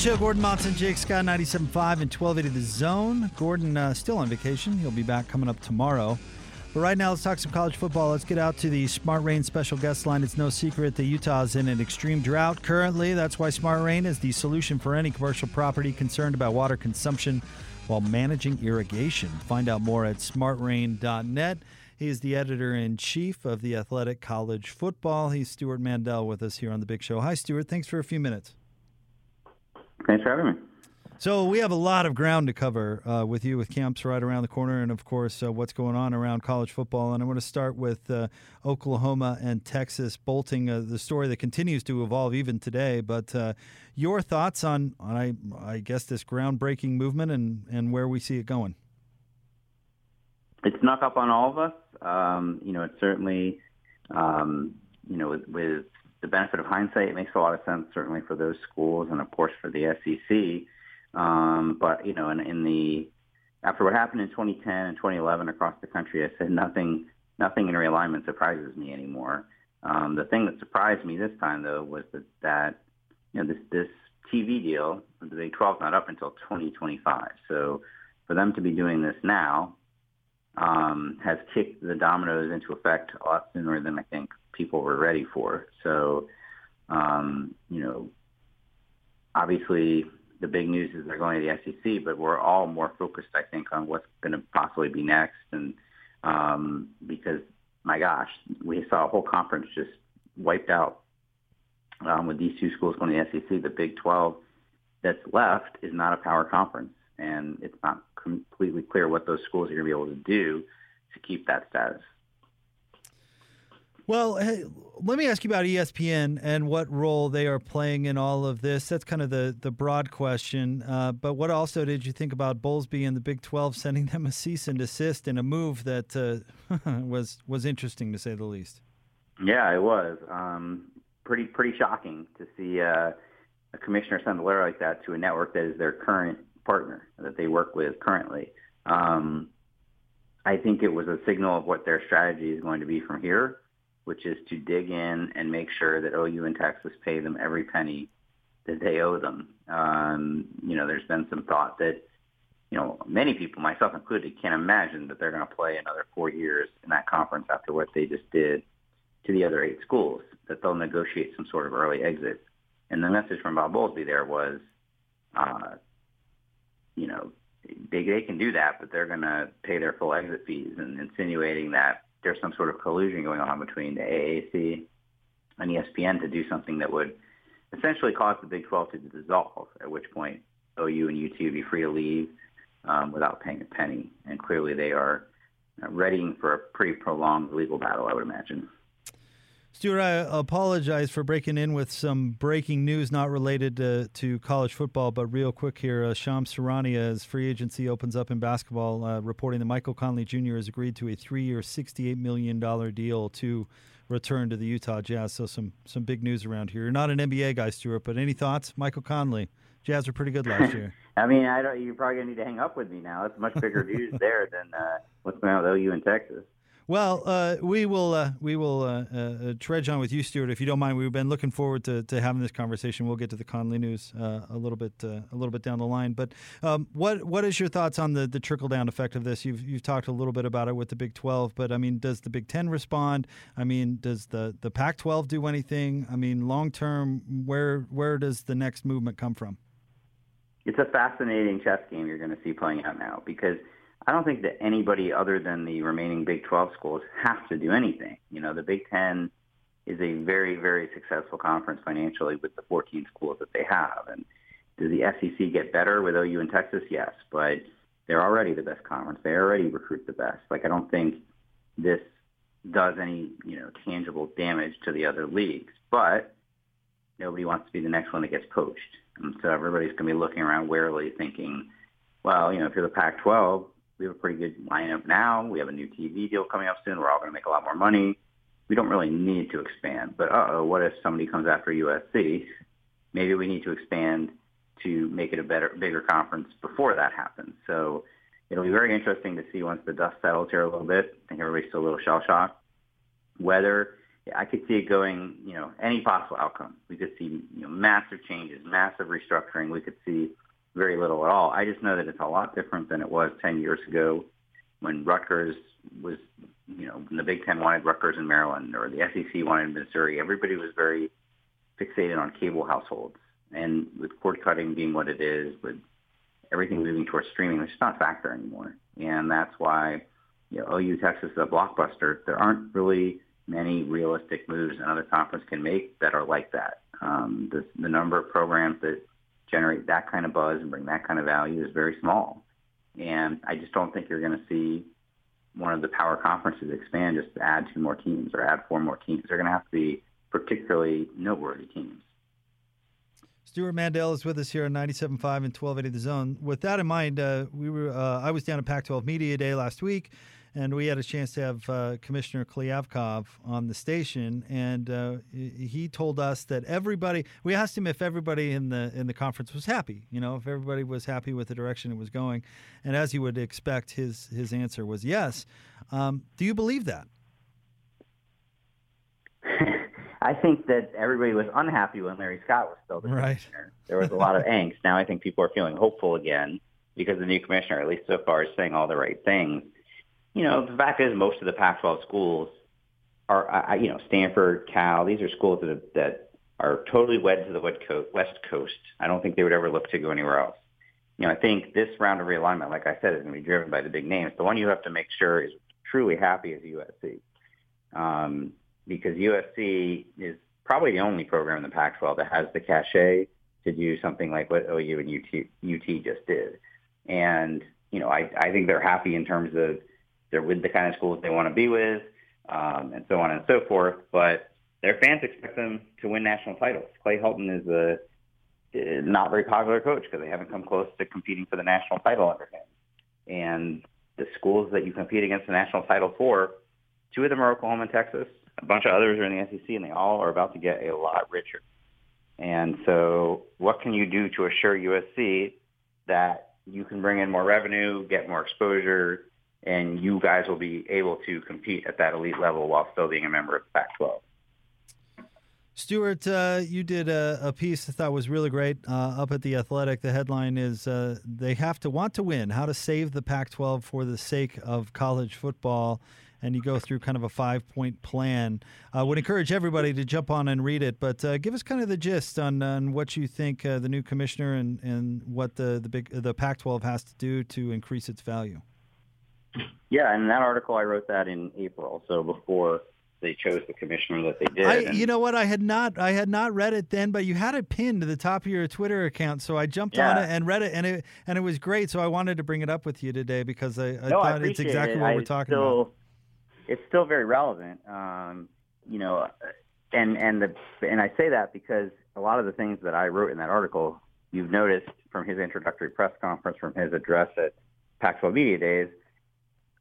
Show, Gordon Monson, Jake Scott, 97.5 and 1280 The Zone. Gordon uh, still on vacation. He'll be back coming up tomorrow. But right now, let's talk some college football. Let's get out to the Smart Rain special guest line. It's no secret that Utah is in an extreme drought currently. That's why Smart Rain is the solution for any commercial property concerned about water consumption while managing irrigation. Find out more at smartrain.net. He is the editor in chief of the Athletic College Football. He's Stuart Mandel with us here on the Big Show. Hi, Stuart. Thanks for a few minutes. Thanks for having me. So we have a lot of ground to cover uh, with you, with camps right around the corner, and of course, uh, what's going on around college football. And I want to start with uh, Oklahoma and Texas bolting uh, the story that continues to evolve even today. But uh, your thoughts on, on I, I guess, this groundbreaking movement and, and where we see it going? It's snuck up on all of us. Um, you know, it's certainly, um, you know, with, with the benefit of hindsight, it makes a lot of sense, certainly for those schools and, of course, for the SEC. Um, but, you know, in, in the after what happened in 2010 and 2011 across the country, I said nothing, nothing in realignment surprises me anymore. Um, the thing that surprised me this time, though, was that, that you know, this, this TV deal, the Big 12 not up until 2025. So for them to be doing this now um, has kicked the dominoes into effect a lot sooner than I think people were ready for. So, um, you know, obviously the big news is they're going to the SEC, but we're all more focused, I think, on what's going to possibly be next. And um, because, my gosh, we saw a whole conference just wiped out um, with these two schools going to the SEC. The Big 12 that's left is not a power conference, and it's not completely clear what those schools are going to be able to do to keep that status. Well, hey, let me ask you about ESPN and what role they are playing in all of this. That's kind of the, the broad question. Uh, but what also did you think about Bowlesby and the Big 12 sending them a cease and desist in a move that uh, was was interesting to say the least? Yeah, it was um, pretty pretty shocking to see uh, a commissioner send a letter like that to a network that is their current partner that they work with currently. Um, I think it was a signal of what their strategy is going to be from here which is to dig in and make sure that OU and Texas pay them every penny that they owe them. Um, you know, there's been some thought that, you know, many people, myself included, can't imagine that they're going to play another four years in that conference after what they just did to the other eight schools, that they'll negotiate some sort of early exit. And the message from Bob Bowlesby there was, uh, you know, they, they can do that, but they're going to pay their full exit fees and insinuating that there's some sort of collusion going on between the AAC and ESPN to do something that would essentially cause the Big 12 to dissolve, at which point OU and UT would be free to leave um, without paying a penny. And clearly they are readying for a pretty prolonged legal battle, I would imagine. Stewart, I apologize for breaking in with some breaking news not related to, to college football, but real quick here. Uh, Shams Charania, free agency opens up in basketball, uh, reporting that Michael Conley Jr. has agreed to a three year, $68 million deal to return to the Utah Jazz. So, some, some big news around here. You're not an NBA guy, Stuart, but any thoughts? Michael Conley. Jazz were pretty good last year. I mean, I don't. You're probably gonna need to hang up with me now. It's much bigger news there than uh, what's going on with OU in Texas. Well, uh, we will uh, we will uh, uh, trudge on with you, Stuart, if you don't mind. We've been looking forward to, to having this conversation. We'll get to the Conley news uh, a little bit uh, a little bit down the line. But um, what what is your thoughts on the, the trickle down effect of this? You've you've talked a little bit about it with the Big Twelve, but I mean, does the Big Ten respond? I mean, does the, the Pac twelve do anything? I mean, long term, where where does the next movement come from? It's a fascinating chess game you're going to see playing out now because I don't think that anybody other than the remaining Big 12 schools have to do anything. You know, the Big 10 is a very, very successful conference financially with the 14 schools that they have. And does the SEC get better with OU and Texas? Yes, but they're already the best conference. They already recruit the best. Like, I don't think this does any you know tangible damage to the other leagues. But nobody wants to be the next one that gets poached, and so everybody's going to be looking around warily, thinking, well, you know, if you're the Pac-12, we have a pretty good lineup now. We have a new TV deal coming up soon. We're all going to make a lot more money. We don't really need to expand. But uh-oh, what if somebody comes after USC? Maybe we need to expand to make it a better, bigger conference before that happens. So it'll be very interesting to see once the dust settles here a little bit. I think everybody's still a little shell shocked. Whether I could see it going, you know, any possible outcome. We could see, you know, massive changes, massive restructuring. We could see very little at all. I just know that it's a lot different than it was 10 years ago when Rutgers was, you know, when the Big Ten wanted Rutgers in Maryland or the SEC wanted Missouri. Everybody was very fixated on cable households. And with cord cutting being what it is, with everything moving towards streaming, it's not a factor anymore. And that's why, you know, OU Texas is a blockbuster. There aren't really many realistic moves another conference can make that are like that. Um, the, the number of programs that generate that kind of buzz and bring that kind of value is very small. And I just don't think you're going to see one of the power conferences expand just to add two more teams or add four more teams. They're going to have to be particularly noteworthy teams. Stuart Mandel is with us here on 97.5 and 1280 The Zone. With that in mind, uh, we were uh, I was down at Pac-12 Media Day last week, and we had a chance to have uh, Commissioner Kliavkoff on the station, and uh, he told us that everybody. We asked him if everybody in the in the conference was happy. You know, if everybody was happy with the direction it was going, and as you would expect, his his answer was yes. Um, do you believe that? I think that everybody was unhappy when Larry Scott was still the right. commissioner. There was a lot of angst. Now I think people are feeling hopeful again because the new commissioner, at least so far, is saying all the right things. You know, the fact is most of the Pac-12 schools are, you know, Stanford, Cal. These are schools that, are, that are totally wed to the West Coast. I don't think they would ever look to go anywhere else. You know, I think this round of realignment, like I said, is going to be driven by the big names. The one you have to make sure is truly happy is USC. Um, because USC is probably the only program in the Pac-12 that has the cachet to do something like what OU and UT, UT just did. And, you know, I, I think they're happy in terms of they're with the kind of schools they want to be with um, and so on and so forth. But their fans expect them to win national titles. Clay Helton is a not very popular coach because they haven't come close to competing for the national title under him. And the schools that you compete against the national title for, two of them are Oklahoma and Texas a bunch of others are in the SEC, and they all are about to get a lot richer. And so, what can you do to assure USC that you can bring in more revenue, get more exposure, and you guys will be able to compete at that elite level while still being a member of the Pac-12? Stewart, uh, you did a, a, piece I thought was really great uh, up at the Athletic. The headline is uh, "They have to want to win: How to save the Pac-12 for the sake of college football." and you go through kind of a five point plan. I would encourage everybody to jump on and read it, but uh, give us kind of the gist on, on what you think uh, the new commissioner and, and what the the big the Pac-12 has to do to increase its value. Yeah, and that article I wrote that in April, so before they chose the commissioner that they did. I, you know what? I had not I had not read it then, but you had it pinned to the top of your Twitter account, so I jumped yeah. on it and read it, and it and it was great. So I wanted to bring it up with you today because I, I no, thought I it's exactly it. what we're talking still, about it's still very relevant. Um, you know, and and the and I say that because a lot of the things that I wrote in that article, you've noticed from his introductory press conference, from his address at Pac-12 Media Days,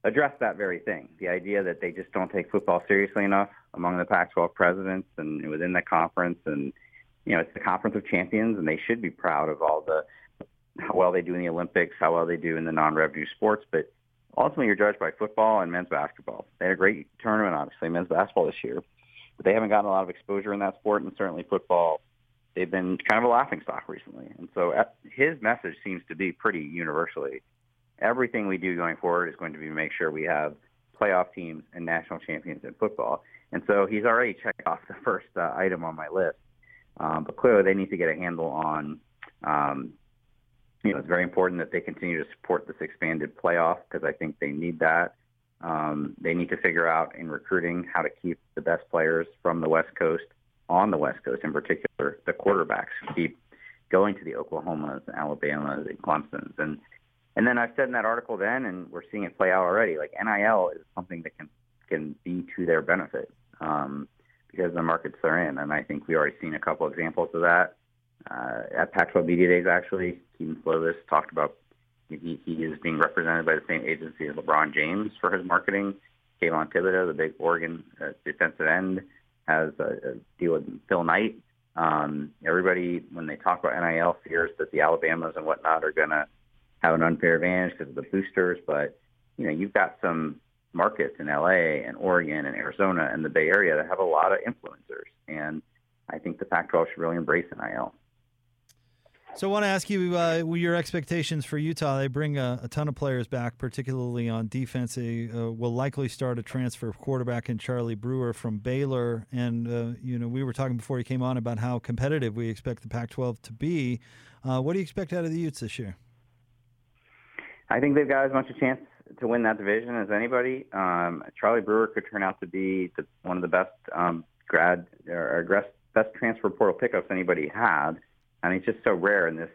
address that very thing. The idea that they just don't take football seriously enough among the Pac-12 presidents and within the conference, and you know, it's the conference of champions, and they should be proud of all the how well they do in the Olympics, how well they do in the non-revenue sports, but ultimately you're judged by football and men's basketball. They had a great tournament, obviously, men's basketball this year, but they haven't gotten a lot of exposure in that sport, and certainly football. They've been kind of a laughing stock recently, and so uh, his message seems to be pretty universally. Everything we do going forward is going to be make sure we have playoff teams and national champions in football. And so he's already checked off the first uh, item on my list. Um, but clearly, they need to get a handle on um, you know, it's very important that they continue to support this expanded playoff because I think they need that. Um, they need to figure out in recruiting how to keep the best players from the West Coast on the West Coast, in particular the quarterbacks keep going to the Oklahomas, Alabamas, and Clemson's, and and then I said in that article then, and we're seeing it play out already. Like NIL is something that can can be to their benefit um, because the markets they're in. And I think we already seen a couple examples of that uh, at Pac-12 Media Days. Actually, Kedon Slovis talked about he, he is being represented by the same agency as LeBron James for his marketing. Kayvon Thibodeaux, the big Oregon uh, defensive end, has a, a deal with Phil Knight. Um, everybody, when they talk about NIL, fears that the Alabamas and whatnot are going to have an unfair advantage because of the boosters. But you know, you've got some markets in LA and Oregon and Arizona and the Bay Area that have a lot of influencers, and I think the Pac-12 should really embrace NIL. So I want to ask you uh, your expectations for Utah. They bring a, a, ton of players back, particularly on defense. They uh, will likely start a transfer quarterback in Charlie Brewer from Baylor. And uh, you know, we were talking before he came on about how competitive we expect the Pac-12 to be. Uh, what do you expect out of the Utes this year? I think they've got as much a chance to win that division as anybody. Um, Charlie Brewer could turn out to be the, one of the best um, grad or best transfer portal pickups anybody had and it's just so rare in this.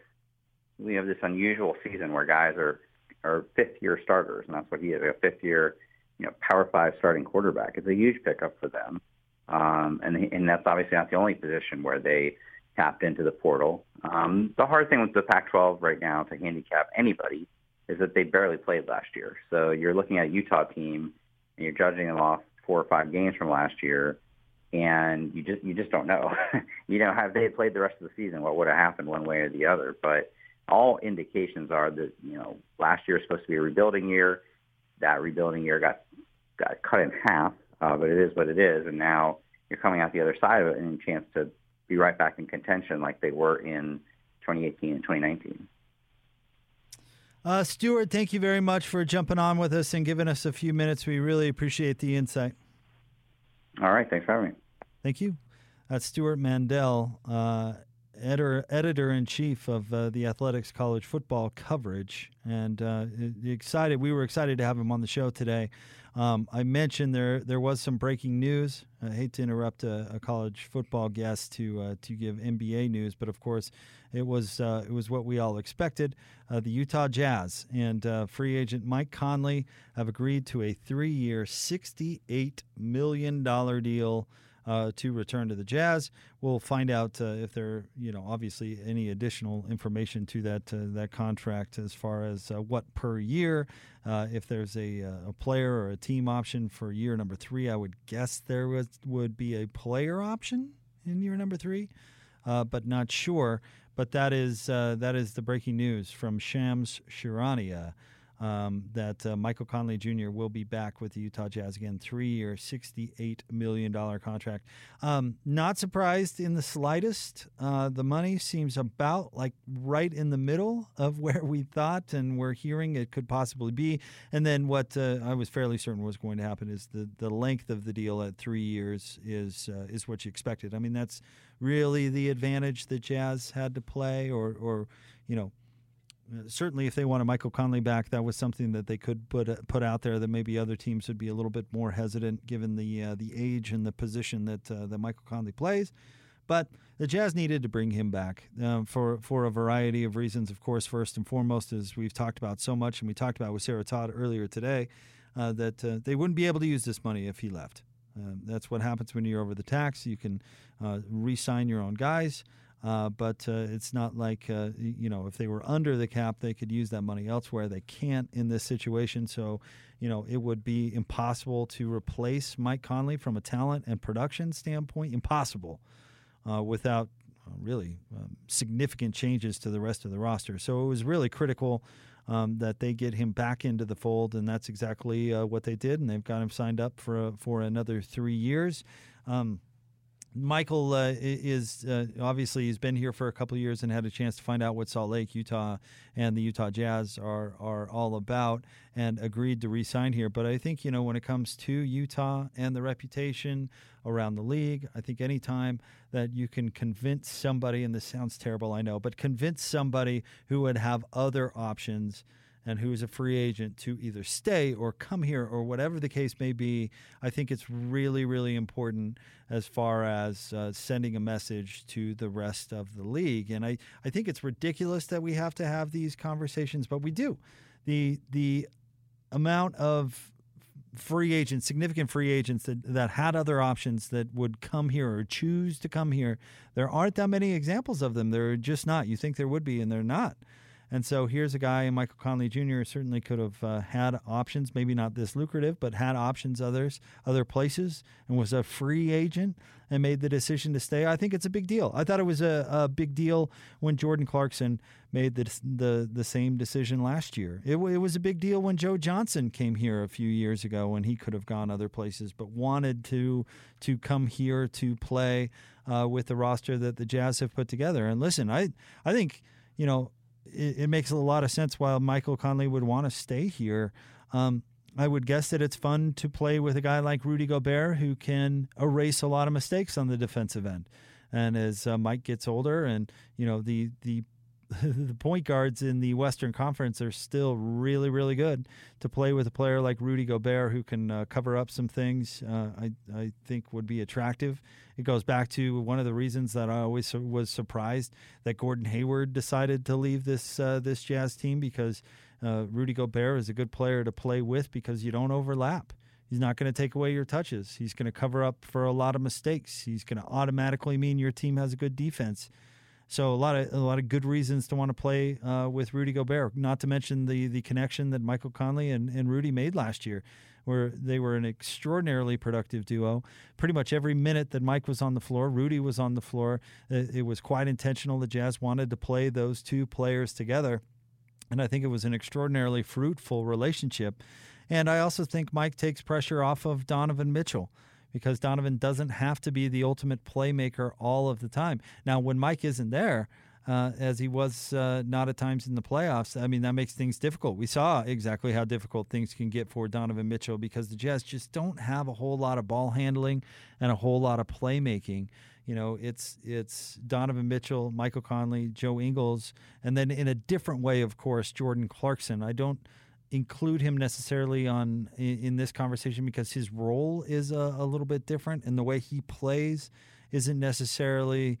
We have this unusual season where guys are are fifth year starters, and that's what he is a fifth year, you know, Power Five starting quarterback. It's a huge pickup for them, um, and and that's obviously not the only position where they tapped into the portal. Um, the hard thing with the Pac-12 right now to handicap anybody is that they barely played last year. So you're looking at Utah team and you're judging them off four or five games from last year and you just you just don't know. you know, have they played the rest of the season, what would have happened one way or the other? But all indications are that you know last year was supposed to be a rebuilding year. That rebuilding year got got cut in half, uh, but it is what it is, and now you're coming out the other side of it and a chance to be right back in contention like they were in 2018 and 2019. Uh, Stuart, thank you very much for jumping on with us and giving us a few minutes. We really appreciate the insight. All right. Thanks for having me. Thank you. That's Stewart Mandel, uh, editor editor in chief of uh, the Athletics College football coverage, and uh, excited. We were excited to have him on the show today. Um, I mentioned there there was some breaking news. I hate to interrupt a, a college football guest to uh, to give NBA news, but of course, it was uh, it was what we all expected. Uh, the Utah Jazz and uh, free agent Mike Conley have agreed to a three-year, sixty-eight million dollar deal uh, to return to the Jazz. We'll find out uh, if there, you know, obviously any additional information to that uh, that contract as far as uh, what per year. Uh, if there's a, uh, a player or a team option for year number three, I would guess there was, would be a player option in year number three, but not sure. But that is that is the breaking news from Shams Charania um, that uh, Michael Conley Jr. will be back with the Utah Jazz again, three-year, $68 million contract. Um, not surprised in the slightest. Uh, the money seems about like right in the middle of where we thought and we're hearing it could possibly be. And then what uh, I was fairly certain was going to happen is the, the length of the deal at three years is uh, is what you expected. I mean, that's really the advantage that Jazz had to play, or or you know certainly if they wanted Michael Conley back, that was something that they could put uh, put out there that maybe other teams would be a little bit more hesitant given the uh, the age and the position that uh, that Michael Conley plays. But the Jazz needed to bring him back um, for for a variety of reasons. Of course, first and foremost, as we've talked about so much, and we talked about with Sarah Todd earlier today, uh, that uh, they wouldn't be able to use this money if he left. Um, that's what happens when you're over the tax. You can re-sign your own guys. Uh, but uh, it's not like uh, you know if they were under the cap, they could use that money elsewhere. They can't in this situation, so you know it would be impossible to replace Mike Conley from a talent and production standpoint. Impossible uh, without uh, really um, significant changes to the rest of the roster. So it was really critical. Um, that they get him back into the fold, and that's exactly uh, what they did. And they've got him signed up for for another three years. Um, Michael uh, is uh, obviously he's been here for a couple of years and had a chance to find out what Salt Lake, Utah, and the Utah Jazz are are all about, and agreed to re-sign here. But I think you know when it comes to Utah and the reputation around the league, I think any time that you can convince somebody, and this sounds terrible, I know, but convince somebody who would have other options and who is a free agent to either stay or come here or whatever the case may be, I think it's really, really important as far as uh, sending a message to the rest of the league. And I, I think it's ridiculous that we have to have these conversations, but we do. The, the amount of free agents, significant free agents that, that had other options that would come here or choose to come here. There aren't that many examples of them. There are just not. You think there would be, and they're not. And so here's a guy, Michael Conley Jr. certainly could have uh, had options, maybe not this lucrative, but had options others, other places, and was a free agent and made the decision to stay. I think it's a big deal. I thought it was a, a big deal when Jordan Clarkson made the, the the same decision last year. It, it was a big deal when Joe Johnson came here a few years ago when he could have gone other places, but wanted to to come here to play uh, with the roster that the Jazz have put together. And listen, I I think you know it, it, makes a lot of sense why Michael Conley would want to stay here. Um, I would guess that it's fun to play with a guy like Rudy Gobert who can erase a lot of mistakes on the defensive end. And as uh, Mike gets older, and you know the the the point guards in the Western Conference are still really, really good. To play with a player like Rudy Gobert who can uh, cover up some things, uh, I, I think would be attractive. It goes back to one of the reasons that I always was surprised that Gordon Hayward decided to leave this uh, this Jazz team because uh, Rudy Gobert is a good player to play with because you don't overlap. He's not going to take away your touches. He's going to cover up for a lot of mistakes. He's going to automatically mean your team has a good defense. So a lot of a lot of good reasons to want to play uh, with Rudy Gobert. Not to mention the the connection that Michael Conley and, and Rudy made last year, where they were an extraordinarily productive duo. Pretty much every minute that Mike was on the floor, Rudy was on the floor. It, it was quite intentional. The Jazz wanted to play those two players together, and I think it was an extraordinarily fruitful relationship. And I also think Mike takes pressure off of Donovan Mitchell because Donovan doesn't have to be the ultimate playmaker all of the time. Now, when Mike isn't there, uh, as he was uh, not at times in the playoffs, I mean, that makes things difficult. We saw exactly how difficult things can get for Donovan Mitchell because the Jazz just don't have a whole lot of ball handling and a whole lot of playmaking. You know, it's it's Donovan Mitchell, Michael Conley, Joe Ingles, and then in a different way, of course, Jordan Clarkson. I don't include him necessarily on in, in this conversation because his role is a, a, little bit different and the way he plays isn't necessarily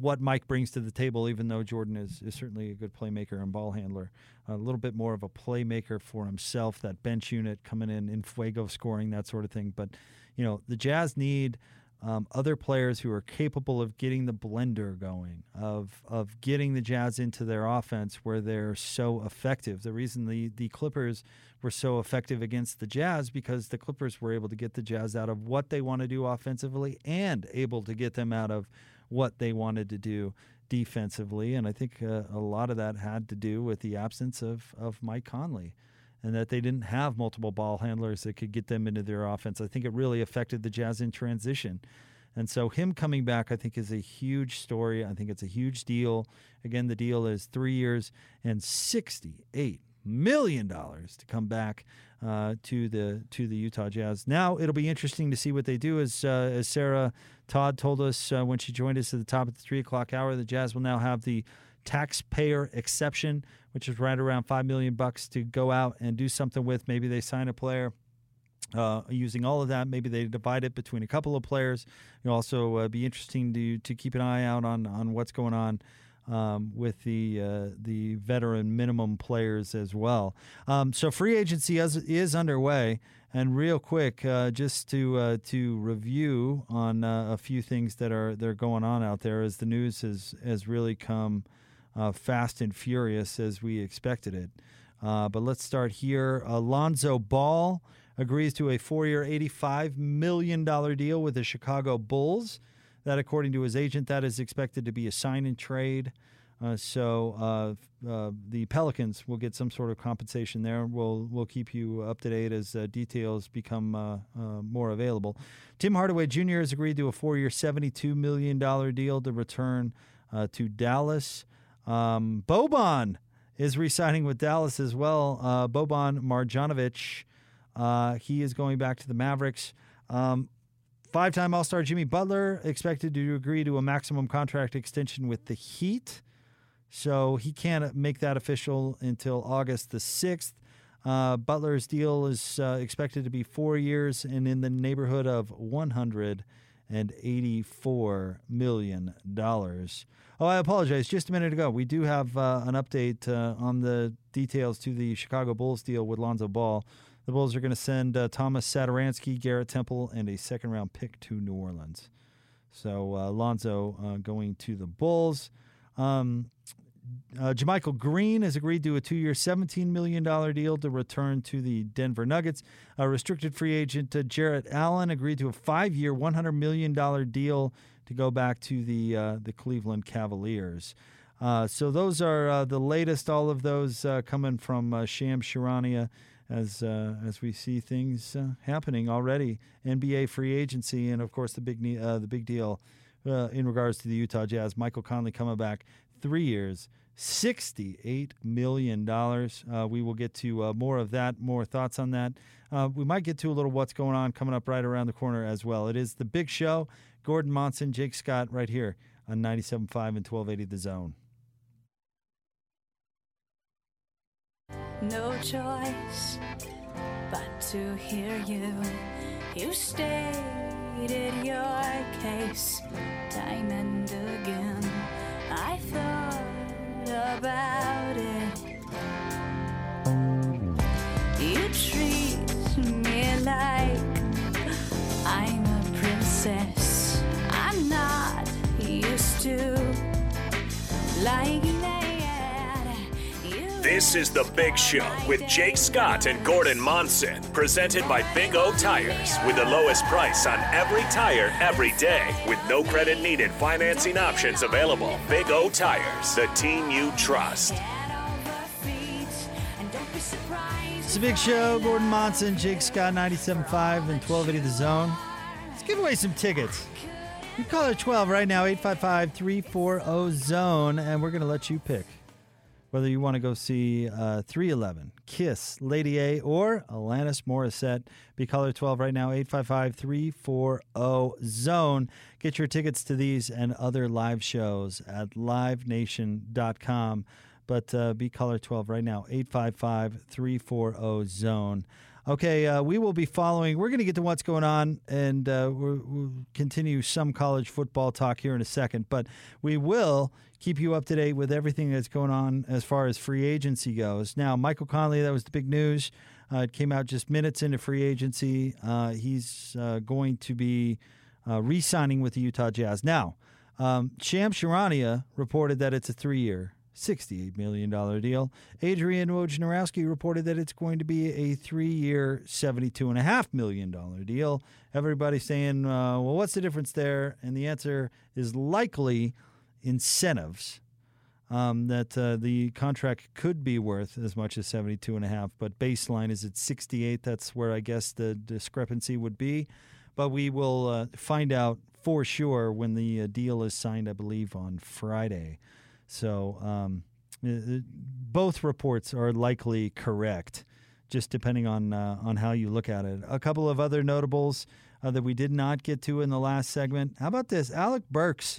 what Mike brings to the table, even though Jordan is, is certainly a good playmaker and ball handler. A little bit more of a playmaker for himself, that bench unit coming in, in fuego scoring, that sort of thing. But, you know, the Jazz need um, other players who are capable of getting the blender going, of of getting the Jazz into their offense where they're so effective. The reason the the Clippers were so effective against the Jazz because the Clippers were able to get the Jazz out of what they want to do offensively and able to get them out of what they wanted to do defensively. And I think uh, a lot of that had to do with the absence of of Mike Conley and that they didn't have multiple ball handlers that could get them into their offense. I think it really affected the Jazz in transition. And so him coming back, I think, is a huge story. I think it's a huge deal. Again, the deal is three years and sixty-eight million dollars to come back uh, to the to the Utah Jazz. Now it'll be interesting to see what they do. As uh, as Sarah Todd told us uh, when she joined us at the top of the three o'clock hour, the Jazz will now have the taxpayer exception, which is right around five million bucks to go out and do something with. Maybe they sign a player. Uh, using all of that, maybe they divide it between a couple of players. It'll also uh, be interesting to to keep an eye out on on what's going on um, with the uh, the veteran minimum players as well. Um, so free agency is, is underway, and real quick, uh, just to uh, to review on uh, a few things that are that are going on out there as the news has has really come uh, fast and furious as we expected it. Uh, but let's start here. Alonzo Ball agrees to a four year, $85 million deal with the Chicago Bulls. That, according to his agent, that is expected to be a sign and trade. Uh, so uh, uh, the Pelicans will get some sort of compensation there. We'll we'll keep you up to date as uh, details become more available. Tim Hardaway Jr. has agreed to a four-year, seventy-two million dollar deal to return to Dallas. Um, Boban is re-signing with Dallas as well. Uh, Boban Marjanovic, uh, he is going back to the Mavericks. Um, five-time All-Star Jimmy Butler expected to agree to a maximum contract extension with the Heat, so he can't make that official until August the sixth. Uh, Butler's deal is uh, expected to be four years and in the neighborhood of one hundred and eighty-four million dollars. Oh, I apologize. Just a minute ago, we do have uh, an update uh, on the details to the Chicago Bulls deal with Lonzo Ball. The Bulls are going to send uh, Thomas Satoransky, Garrett Temple, and a second round pick to New Orleans. So uh, Lonzo uh, going to the Bulls. Um, uh, JaMychal Green has agreed to a two year, $17 million deal to return to the Denver Nuggets. A restricted free agent uh, Jarrett Allen agreed to a five year, $100 million deal to go back to the, uh, the Cleveland Cavaliers. Uh, so those are uh, the latest, all of those uh, coming from uh, Shams Charania as as we see things happening already. NBA free agency, and of course the big the big deal in regards to the Utah Jazz. Michael Conley coming back three years, $68 million. Uh, we will get to uh, more of that, more thoughts on that. Uh, we might get to a little what's going on coming up right around the corner as well. It is the big show. Gordon Monson, Jake Scott, right here on 97.5 and 1280 The Zone. No choice but to hear you. You stated your case time and again. I thought about it. You treat me like I'm a princess. I'm not used to that. This is The Big Show with Jake Scott and Gordon Monson, presented by Big O Tires, with the lowest price on every tire every day, with no credit needed financing options available. Big O Tires, the team you trust. It's a big show. Gordon Monson, Jake Scott, 97.5 and 1280 The Zone. Let's give away some tickets. You call it 12 right now, 855 340 Zone, and we're going to let you pick whether you want to go see uh, 311, Kiss, Lady A, or Alanis Morissette. Be caller 12 right now, 855 340 Zone. Get your tickets to these and other live shows at livenation.com. But uh, be caller 12 right now, 855 340 Zone. Okay, uh, we will be following. We're going to get to what's going on, and uh, we'll continue some college football talk here in a second. But we will keep you up to date with everything that's going on as far as free agency goes. Now, Michael Conley, that was the big news. Uh, it came out just minutes into free agency. Uh, he's uh, going to be uh, re signing with the Utah Jazz. Now, um, Shams Charania reported that it's a three year, $68 million deal. Adrian Wojnarowski reported that it's going to be a three year, $72.5 million deal. Everybody's saying, uh, well, what's the difference there? And the answer is likely incentives. Um, that uh, the contract could be worth as much as 72 and a half, but baseline is at 68. That's where I guess the discrepancy would be. But we will uh, find out for sure when the uh, deal is signed, I believe, on Friday. So um, both reports are likely correct, just depending on uh, on how you look at it. A couple of other notables uh, that we did not get to in the last segment. How about this? Alec Burks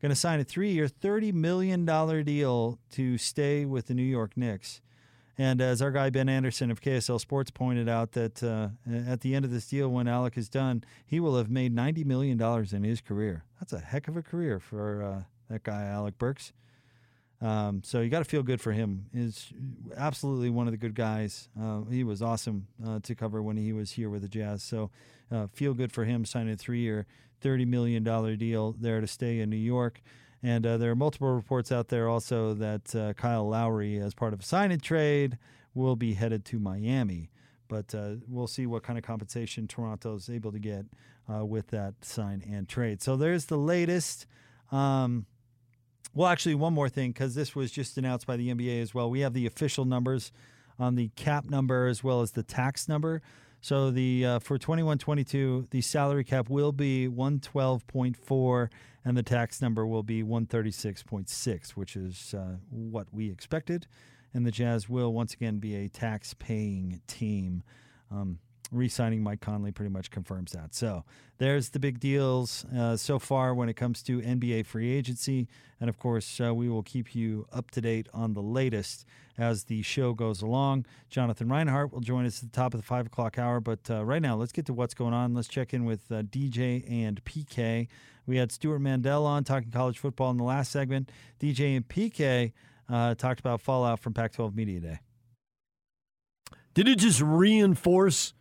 going to sign a three-year, thirty million dollar deal to stay with the New York Knicks. And as our guy Ben Anderson of KSL Sports pointed out, that uh, at the end of this deal, when Alec is done, he will have made ninety million dollars in his career. That's a heck of a career for uh, that guy, Alec Burks. Um, so you got to feel good for him. He's absolutely one of the good guys. Uh, he was awesome uh, to cover when he was here with the Jazz. So uh, feel good for him signing a three-year, $30 million deal there to stay in New York. And uh, there are multiple reports out there also that uh, Kyle Lowry, as part of a sign and trade, will be headed to Miami. But uh, we'll see what kind of compensation Toronto is able to get with that sign and trade. So there's the latest. Um, well, actually, one more thing, because this was just announced by the NBA as well. We have the official numbers on the cap number as well as the tax number. So the uh, for 21-22, the salary cap will be 112.4 and the tax number will be 136.6, which is uh, what we expected. And the Jazz will once again be a tax-paying team. Um, re-signing Mike Conley pretty much confirms that. So there's the big deals uh, so far when it comes to NBA free agency, and of course uh, we will keep you up to date on the latest as the show goes along. Jonathan Reinhardt will join us at the top of the five o'clock hour, but uh, right now let's get to what's going on. Let's check in with uh, DJ and PK. We had Stewart Mandel on talking college football in the last segment. DJ and PK uh, talked about fallout from Pac-12 Media Day. Did it just reinforce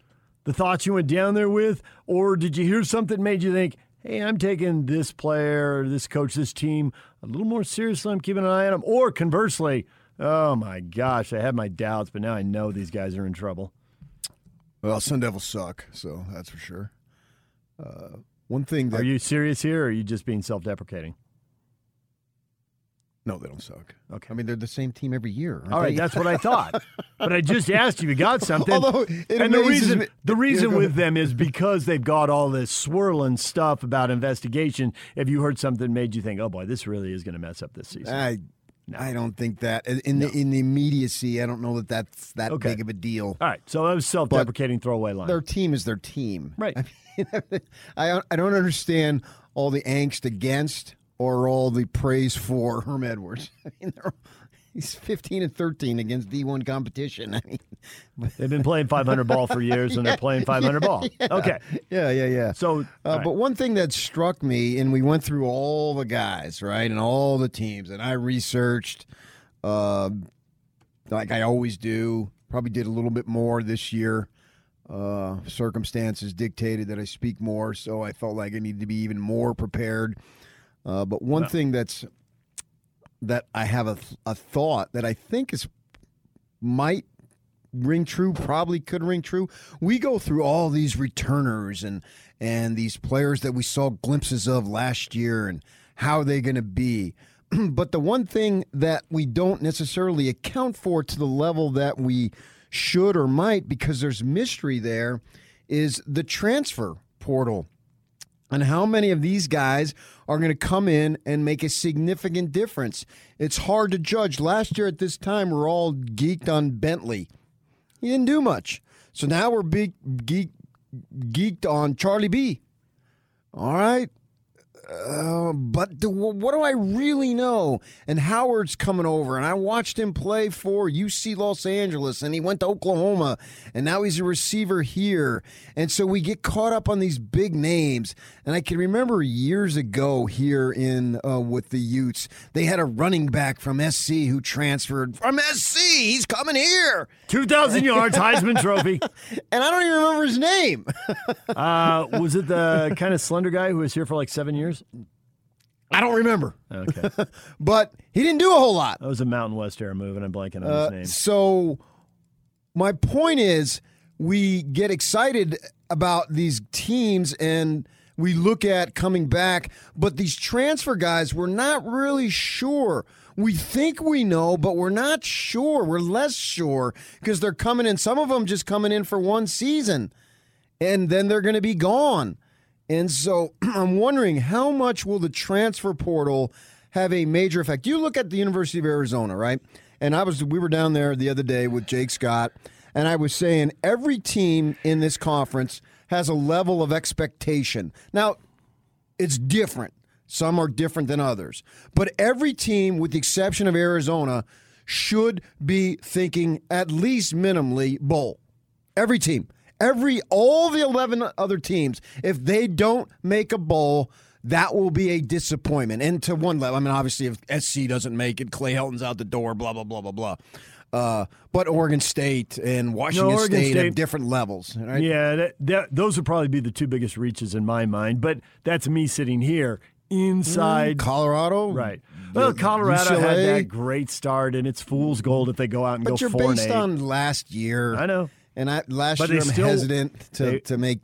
the thoughts you went down there with, or did you hear something that made you think, "Hey, I'm taking this player, this coach, this team a little more seriously. I'm keeping an eye on them," or conversely, "Oh my gosh, I had my doubts, but now I know these guys are in trouble." Well, Sun Devils suck, so that's for sure. Uh, one thing that Are you serious here, or are you just being self-deprecating? No, they don't suck. Okay. I mean they're the same team every year. All right, they? that's what I thought. but I just asked you, you got something. Although it and the reason me- the reason go with ahead. them is because they've got all this swirling stuff about investigation. If you heard something made you think, "Oh boy, this really is going to mess up this season," I I don't think that in in the in the immediacy. I don't know that that's that Okay. big of a deal. all right. So that was self-deprecating throwaway line. Their team is their team, Right. I, mean, I I don't understand all the angst against or all the praise for Herm Edwards. I mean, he's fifteen and thirteen against D one competition. I mean, They've been playing 500 ball for years, and they're playing 500 ball. Okay. yeah, yeah, yeah. So, Uh, right. But one thing that struck me, and we went through all the guys, right, and all the teams, and I researched, uh, like I always do. Probably did a little bit more this year. Uh, circumstances dictated that I speak more, so I felt like I needed to be even more prepared. Uh, but one thing that's that I have a, a thought that I think is might ring true probably could ring true. We go through all these returners and and these players that we saw glimpses of last year and how are they're going to be. But the one thing that we don't necessarily account for to the level that we should or might because there's mystery there is the transfer portal and how many of these guys are going to come in and make a significant difference. It's hard to judge. Last year at this time, we're all geeked on Bentley. He didn't do much. So now we're big geek, geeked on Charlie B. All right. Uh, but do, what do I really know? And Howard's coming over, and I watched him play for UC Los Angeles, and he went to Oklahoma, and now he's a receiver here. And so we get caught up on these big names. And I can remember years ago here in uh, with the Utes, they had a running back from SC who transferred from SC. He's coming here, 2,000 yards, Heisman Trophy. and I don't even remember his name. Uh, was it the kind of slender guy who was here for like seven years? I don't remember, Okay. but he didn't do a whole lot. That was a Mountain West era move, and I'm blanking on Uh, his name. So, my point is, we get excited about these teams and we look at coming back, but these transfer guys, we're not really sure. We think we know, but we're not sure. We're less sure because they're coming in. Some of them just coming in for one season and then they're going to be gone. And so I'm wondering how much will the transfer portal have a major effect? You look at the University of Arizona, right? And I was we were down there the other day with Jake Scott, and I was saying every team in this conference has a level of expectation. Now, it's different. Some are different than others. But every team, with the exception of Arizona, should be thinking at least minimally bowl. Every team. Every all the 11 other teams, if they don't make a bowl, that will be a disappointment. And to one level, I mean, obviously, if SC doesn't make it, Clay Helton's out the door, blah, blah, blah, blah, blah. Uh, but Oregon State and Washington Oregon State, State- have different levels. Right? Yeah, that, that, those would probably be the two biggest reaches in my mind. But that's me sitting here inside. Colorado, Right. Well, Colorado had that great start, and it's fool's gold if they go out and But go you're based on last year. I know. And I last But year I'm still- hesitant to, they- to make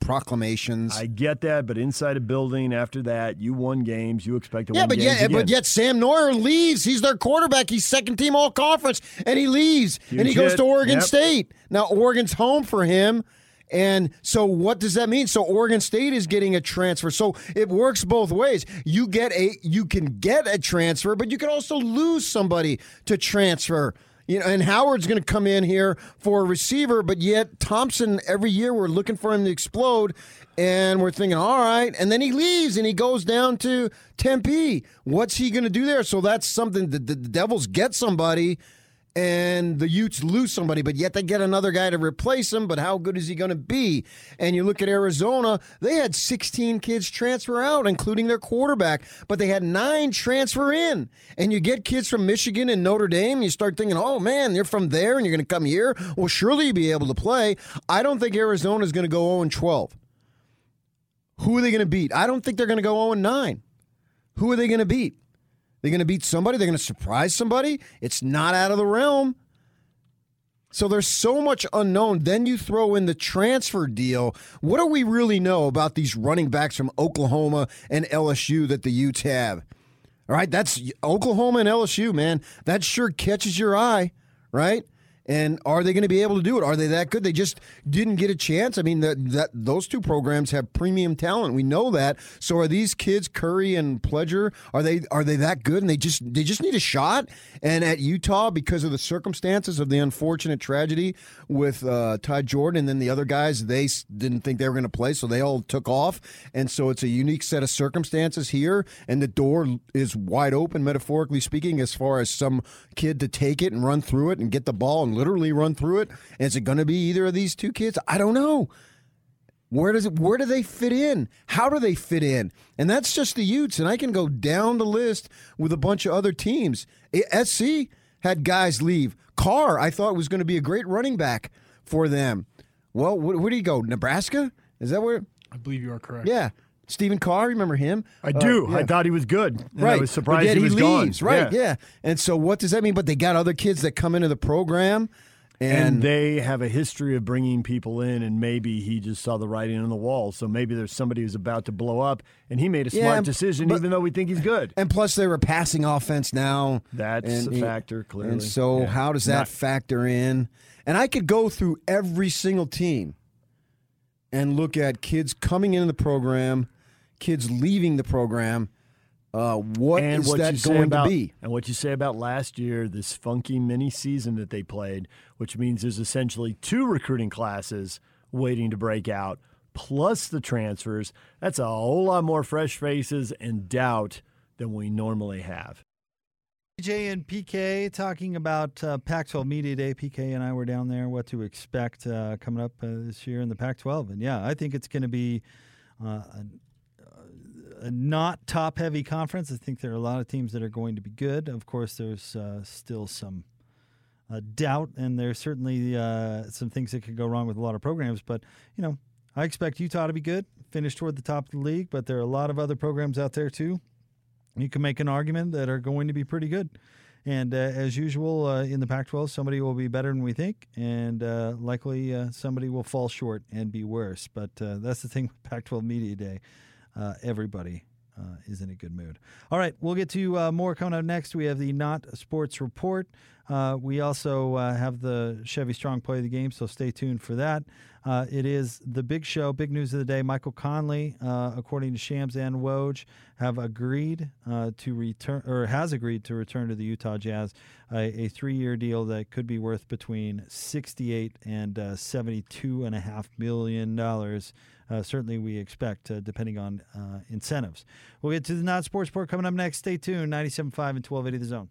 proclamations. I get that, but inside a building after that, you won games. You expect to yeah, win but games yet, again. but yet Sam Noyer leaves. He's their quarterback. He's second team all conference, and he leaves, and he Huge goes to Oregon Yep. State. Now Oregon's home for him. And so, what does that mean? So, Oregon State is getting a transfer. So, it works both ways. You get a, you can get a transfer, but you can also lose somebody to transfer. You know, and Howard's going to come in here for a receiver, but yet Thompson every year we're looking for him to explode, and we're thinking, all right, and then he leaves and he goes down to Tempe. What's he going to do there? So that's something that the, the Devils get somebody, and the Utes lose somebody, but yet they get another guy to replace him. But how good is he going to be? And you look at Arizona, they had 16 kids transfer out, including their quarterback, but they had nine transfer in. And you get kids from Michigan and Notre Dame, you start thinking, oh man, you're from there and you're going to come here. Well, surely you'll be able to play. I don't think Arizona is going to go 0 12. Who are they going to beat? I don't think they're going to go 0 9. Who are they going to beat? They're going to beat somebody. They're going to surprise somebody. It's not out of the realm. So there's so much unknown. Then you throw in the transfer deal. What do we really know about these running backs from Oklahoma and LSU that the Utes have? All right, that's Oklahoma and LSU, man. That sure catches your eye, right? And are they going to be able to do it? Are they that good? They just didn't get a chance. I mean, that that those two programs have premium talent. We know that. So are these kids, Curry and Pledger, are they are they that good? And they just they just need a shot. And at Utah, because of the circumstances of the unfortunate tragedy with uh, Jordan and then the other guys, they didn't think they were going to play, so they all took off. And so it's a unique set of circumstances here, and the door is wide open, metaphorically speaking, as far as some kid to take it and run through it and get the ball and literally run through it. And is it going to be either of these two kids? I don't know. Where does it? Where do they fit in? How do they fit in? And that's just the Utes. And I can go down the list with a bunch of other teams. SC had guys leave. Carr, I thought was going to be a great running back for them. Well, where, where do you go? Nebraska? Is that where? I believe you are correct. Yeah, Stephen Carr. Remember him? I Uh, do. I thought he was good. And right. I was surprised he was leaves. gone. Right. Yeah. And so, what does that mean? But they got other kids that come into the program, And, and, they have a history of bringing people in, and maybe he just saw the writing on the wall. So maybe there's somebody who's about to blow up, and he made a Yeah, smart decision, but- even though we think he's good. and plus they were passing offense now. That's and, a factor, clearly. And so, Yeah. how does that Not- factor in? And I could go through every single team and look at kids coming into the program, kids leaving the program. Uh, what and is what that going about, to be? And what you say about last year, this funky mini season that they played, which means there's essentially two recruiting classes waiting to break out, plus the transfers. That's a whole lot more fresh faces and doubt than we normally have. DJ and PK talking about uh, Pac-12 Media Day. PK and I were down there. What to expect uh, coming up uh, this year in the Pac-12? And yeah, I think it's going to be uh, not top-heavy conference. I think there are a lot of teams that are going to be good. Of course, there's uh, still some uh, doubt, and there's certainly uh, some things that could go wrong with a lot of programs. But you know, I expect Utah to be good, finish toward the top of the league. But there are a lot of other programs out there too you can make an argument that are going to be pretty good. And uh, as usual uh, in the Pac 12, somebody will be better than we think, and likely somebody will fall short and be worse. But that's the thing with Pac 12 Media Day. Uh, everybody uh, is in a good mood. All right, we'll get to uh, more coming up next. We have the Not Sports Report. Uh, we also uh, have the Chevy Strong Play of the Game, so stay tuned for that. Uh, it is the big show, big news of the day. Michael Conley, uh, according to Shams and Woj, have agreed to return, or has agreed to return to the Utah Jazz, a, three-year deal that could be worth between 68 and uh, 72 and a half million dollars. Uh, certainly, we expect, uh, depending on uh, incentives. We'll get to the Not Sports Report coming up next. Stay tuned. 97.5 and 1280 The Zone.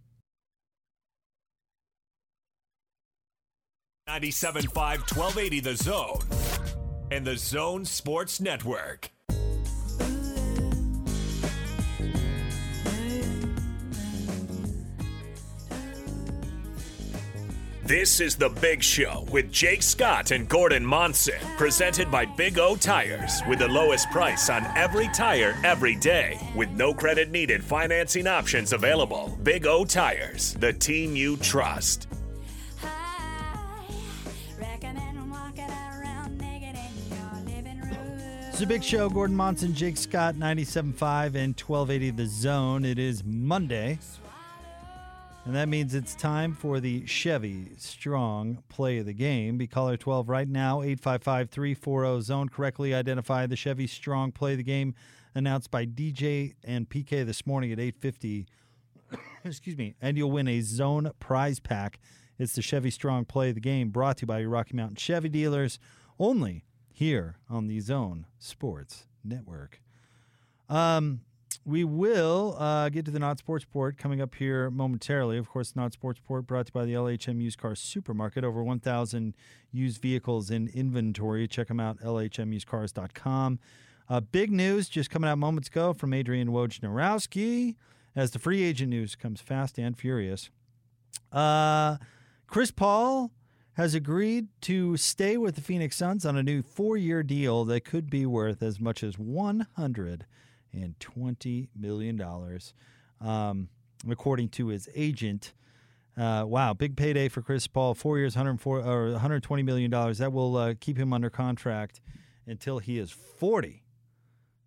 97.5 1280 The Zone and the Zone Sports Network. This is The Big Show with Jake Scott and Gordon Monson, presented by Big O Tires, with the lowest price on every tire every day, with no credit needed financing options available. Big O Tires, the team you trust. It's a big show. Gordon Monson, Jake Scott, 97.5 and 1280 The Zone. It is Monday. And that means it's time for the Chevy Strong Play of the Game. Be caller 12 right now, 855 340 Zone. Correctly identify the Chevy Strong Play of the Game announced by DJ and PK this morning at 850. Excuse me. And you'll win a Zone prize pack. It's the Chevy Strong Play of the Game brought to you by your Rocky Mountain Chevy dealers only here on the Zone Sports Network. Um, we will uh, get to the Not Sports Report coming up here momentarily. Of course, Not Sports Report brought to you by the LHM Used Car Supermarket. Over 1,000 used vehicles in inventory. Check them out, lhmusedcars.com. Uh, big news just coming out moments ago from Adrian Wojnarowski as the free agent news comes fast and furious. Uh, Chris Paul has agreed to stay with the Phoenix Suns on a new four-year deal that could be worth as much as 120 million dollars, um, according to his agent. Uh, wow, big payday for Chris Paul. Four years, 104 or 120 million dollars. That will uh, keep him under contract until he is 40.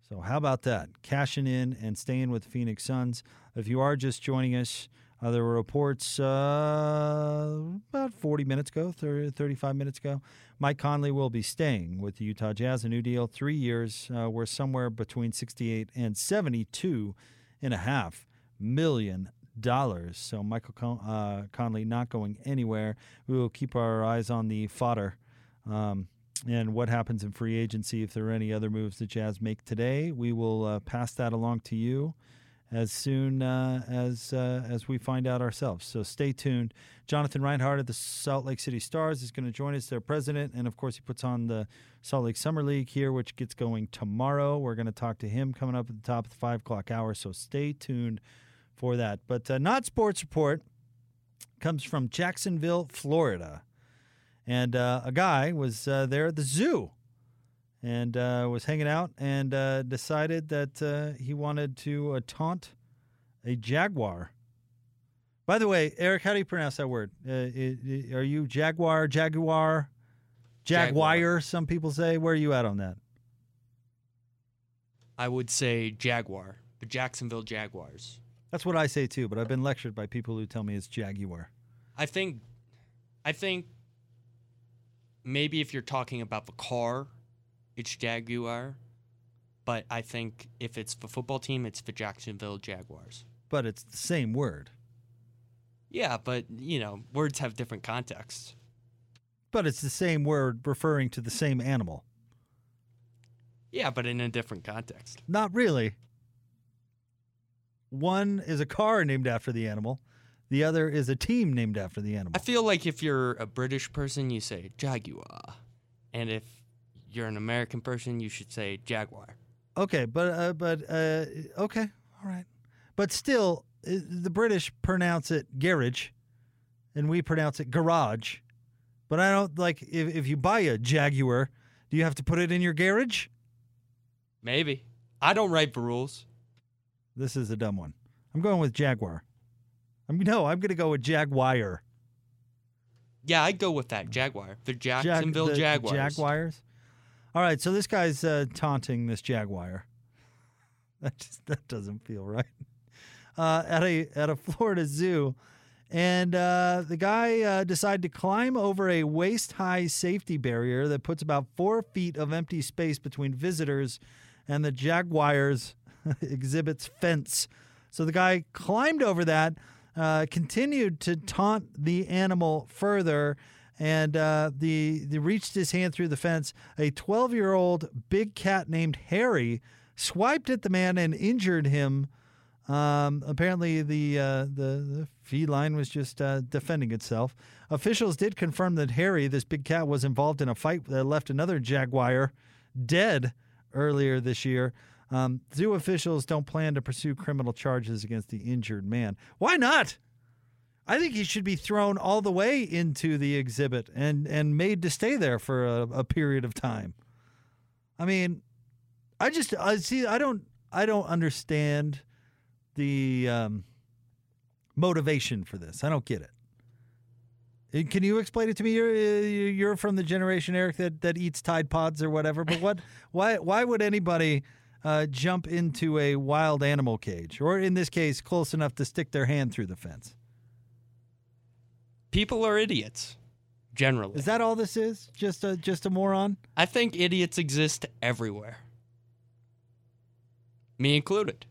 So how about that? Cashing in and staying with Phoenix Suns. If you are just joining us, uh, there were reports uh, about 40 minutes ago, 30, 35 minutes ago. Mike Conley will be staying with the Utah Jazz. A new deal, three years, uh, somewhere between 68 and 72 and a half million dollars. So Michael Con- uh, Conley not going anywhere. We will keep our eyes on the fodder. Um, and what happens in free agency if there are any other moves the Jazz make today. We will uh, pass that along to you as soon uh, as uh, as we find out ourselves. So stay tuned. Jonathan Rinehart of the Salt Lake City Stars is going to join us, their president, and of course he puts on the Salt Lake Summer League here, which gets going tomorrow. We're going to talk to him coming up at the top of the five o'clock hour. So stay tuned for that. But uh, not sports report comes from Jacksonville, Florida and uh, a guy was uh, there at the zoo and uh, was hanging out and uh, decided that uh, he wanted to uh, taunt a jaguar. By the way, Eric, how do you pronounce that word? i- i- are you jaguar, jaguar, jaguar? Jaguar. Some people say. Where are you at on that? I would say Jaguar, the Jacksonville Jaguars. That's what I say too, but I've been lectured by people who tell me it's jaguar. I think, I think maybe if you're talking about the car, it's Jaguar. But I think if it's the football team, it's the Jacksonville Jaguars. But it's the same word. Yeah, but you know, words have different contexts. But it's the same word referring to the same animal. Yeah, but in a different context. Not really. One is a car named after the animal. The other is a team named after the animal. I feel like if you're a British person, you say Jaguar, and if you're an American person, you should say Jaguar. Okay, but uh, but uh, okay, all right, but still, uh, the British pronounce it garage, and we pronounce it garage. But I don't like if if you buy a Jaguar, do you have to put it in your garage? Maybe. I don't write the rules. This is a dumb one. I'm going with Jaguar. I'm no, I'm going to go with Jaguar. Yeah, I'd go with that. Jaguar. The Jacksonville the Jaguars. Jaguars. All right, so this guy's uh, taunting this Jaguar. That just that doesn't feel right. Uh, at a at a Florida zoo, and uh, the guy uh, decided to climb over a waist high safety barrier that puts about four feet of empty space between visitors and the Jaguars exhibit's fence. So the guy climbed over that, uh, continued to taunt the animal further, and uh, the, the reached his hand through the fence. A 12 year old big cat named Harry swiped at the man and injured him. Um, apparently, the, uh, the the feline was just uh, defending itself. Officials did confirm that Harry, this big cat, was involved in a fight that left another jaguar dead earlier this year. Um, zoo officials don't plan to pursue criminal charges against the injured man. Why not? I think he should be thrown all the way into the exhibit and, and made to stay there for a, a period of time. I mean, I just I see I don't I don't understand the um, motivation for this. I don't get it. Can you explain it to me? You're you're from the generation, Eric, that, that eats Tide Pods or whatever. But what? why? Why would anybody uh, jump into a wild animal cage, or in this case, close enough to stick their hand through the fence? People are idiots, generally. Is that all this is? Just a just a moron? I think idiots exist everywhere, me included.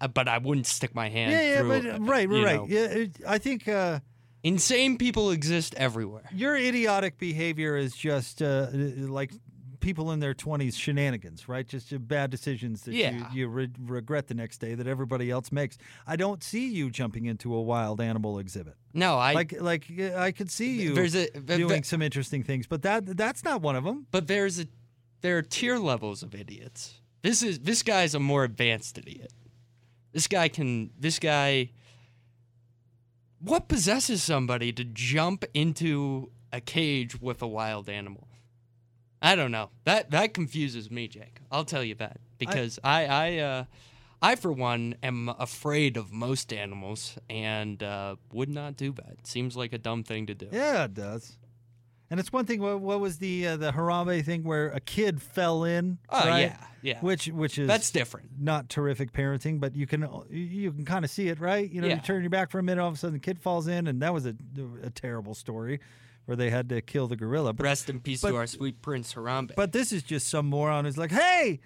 Uh, but I wouldn't stick my hand yeah, yeah, through. but uh, right, you right, know. right. Yeah, it- I think. Uh, Insane people exist everywhere. your idiotic behavior is just uh, like people in their 20s shenanigans, right? Just bad decisions that Yeah. you, you re- regret the next day that everybody else makes. I don't see you jumping into a wild animal exhibit. No, I like like I could see you There's a- but- doing but- some interesting things, but that that's not one of them. But there's a there are tier levels of idiots. This is this guy's a more advanced idiot. This guy can this guy what possesses somebody to jump into a cage with a wild animal? I don't know. That that confuses me, Jake. I'll tell you that because I I uh, I for one am afraid of most animals and uh, would not do that. Seems like a dumb thing to do. Yeah, it does. And it's one thing. What, what was the uh, the Harambe thing where a kid fell in? Oh, right? yeah, yeah. Which which is That's different. Not terrific parenting, but you can you can kind of see it, right? You know, Yeah. you turn your back for a minute, all of a sudden the kid falls in, and that was a, a terrible story where they had to kill the gorilla. But Rest in peace but- to our sweet Prince Harambe. but this is just some moron who's like, "Hey,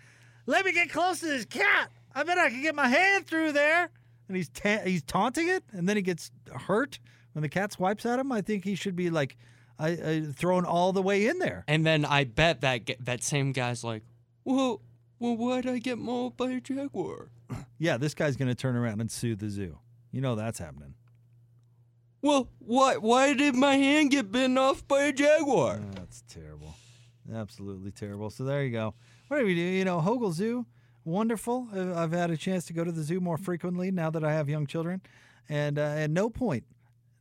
let me get close to this cat. I bet I can get my hand through there." And he's ta- he's taunting it, and then he gets hurt when the cat swipes at him. I think he should be like uh, uh, thrown all the way in there. And then I bet that that same guy's like, well, well, why'd I get mauled by a jaguar? Yeah, this guy's gonna turn around and sue the zoo. You know that's happening. Well, why why did my hand get bitten off by a jaguar? That's terrible. Absolutely terrible. So there you go. What do we do? You know, Hogle Zoo, wonderful. Uh, I've had a chance to go to the zoo more frequently now that I have young children, and uh, at no point,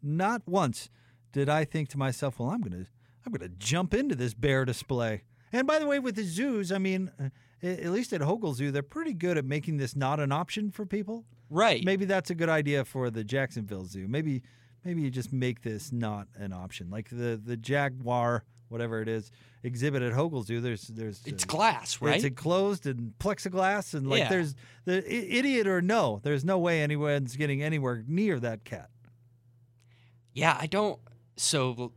not once, did I think to myself, "Well, I'm gonna, I'm gonna jump into this bear display." And by the way, with the zoos, I mean, uh, at least at Hogle Zoo, they're pretty good at making this not an option for people. Right. Maybe that's a good idea for the Jacksonville Zoo. Maybe maybe you just make this not an option. Like the the Jaguar, whatever it is, exhibit at Hogle Zoo. There's there's It's uh, glass, right? It's enclosed and plexiglass, and like Yeah. there's the idiot or no, there's no way anyone's getting anywhere near that cat. yeah, I don't. So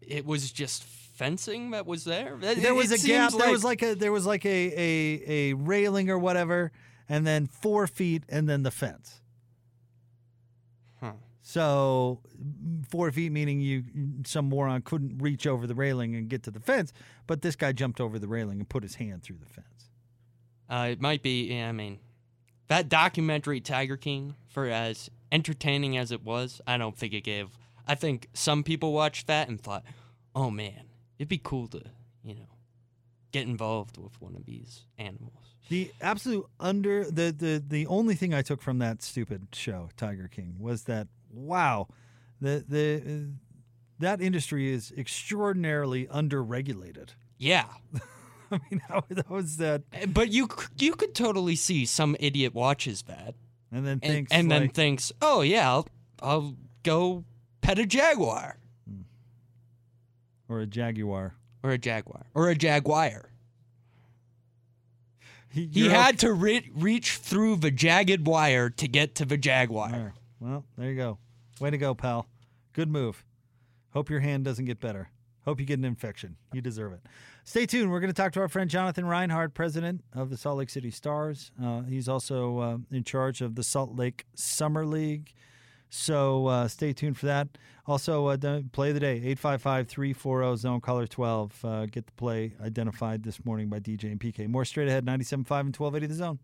it was just fencing that was there. It- There was a gap. seems There was like a there was like a, a a railing or whatever, and then four feet, and then the fence. So four feet meaning you some moron couldn't reach over the railing and get to the fence, but this guy jumped over the railing and put his hand through the fence. Uh, it might be. Yeah, I mean, that documentary Tiger King, for as entertaining as it was, I don't think it gave. I think some people watched that and thought, "Oh man, it'd be cool to, you know, get involved with one of these animals." The absolute under the the the only thing I took from that stupid show, Tiger King, was that wow, the the uh, that industry is extraordinarily underregulated. Yeah, I mean, how, how is that? but you you could totally see some idiot watches that And then thinks and then like, thinks, "Oh yeah, I'll, I'll go pet a jaguar or a jaguar. or a jaguar or a jaguar." He, He had to re- reach through the jagged wire to get to the jaguar. There. Well, there you go. Way to go, pal. Good move. Hope your hand doesn't get better. Hope you get an infection. You deserve it. Stay tuned. We're going to talk to our friend Jonathan Rinehart, president of the Salt Lake City Stars. Uh, he's also uh, in charge of the Salt Lake Summer League. So uh, stay tuned for that. Also, uh, play the day 855 340 zone caller 12. Uh, get the play identified this morning by DJ and PK. More straight ahead 97.5 and 1280 the zone.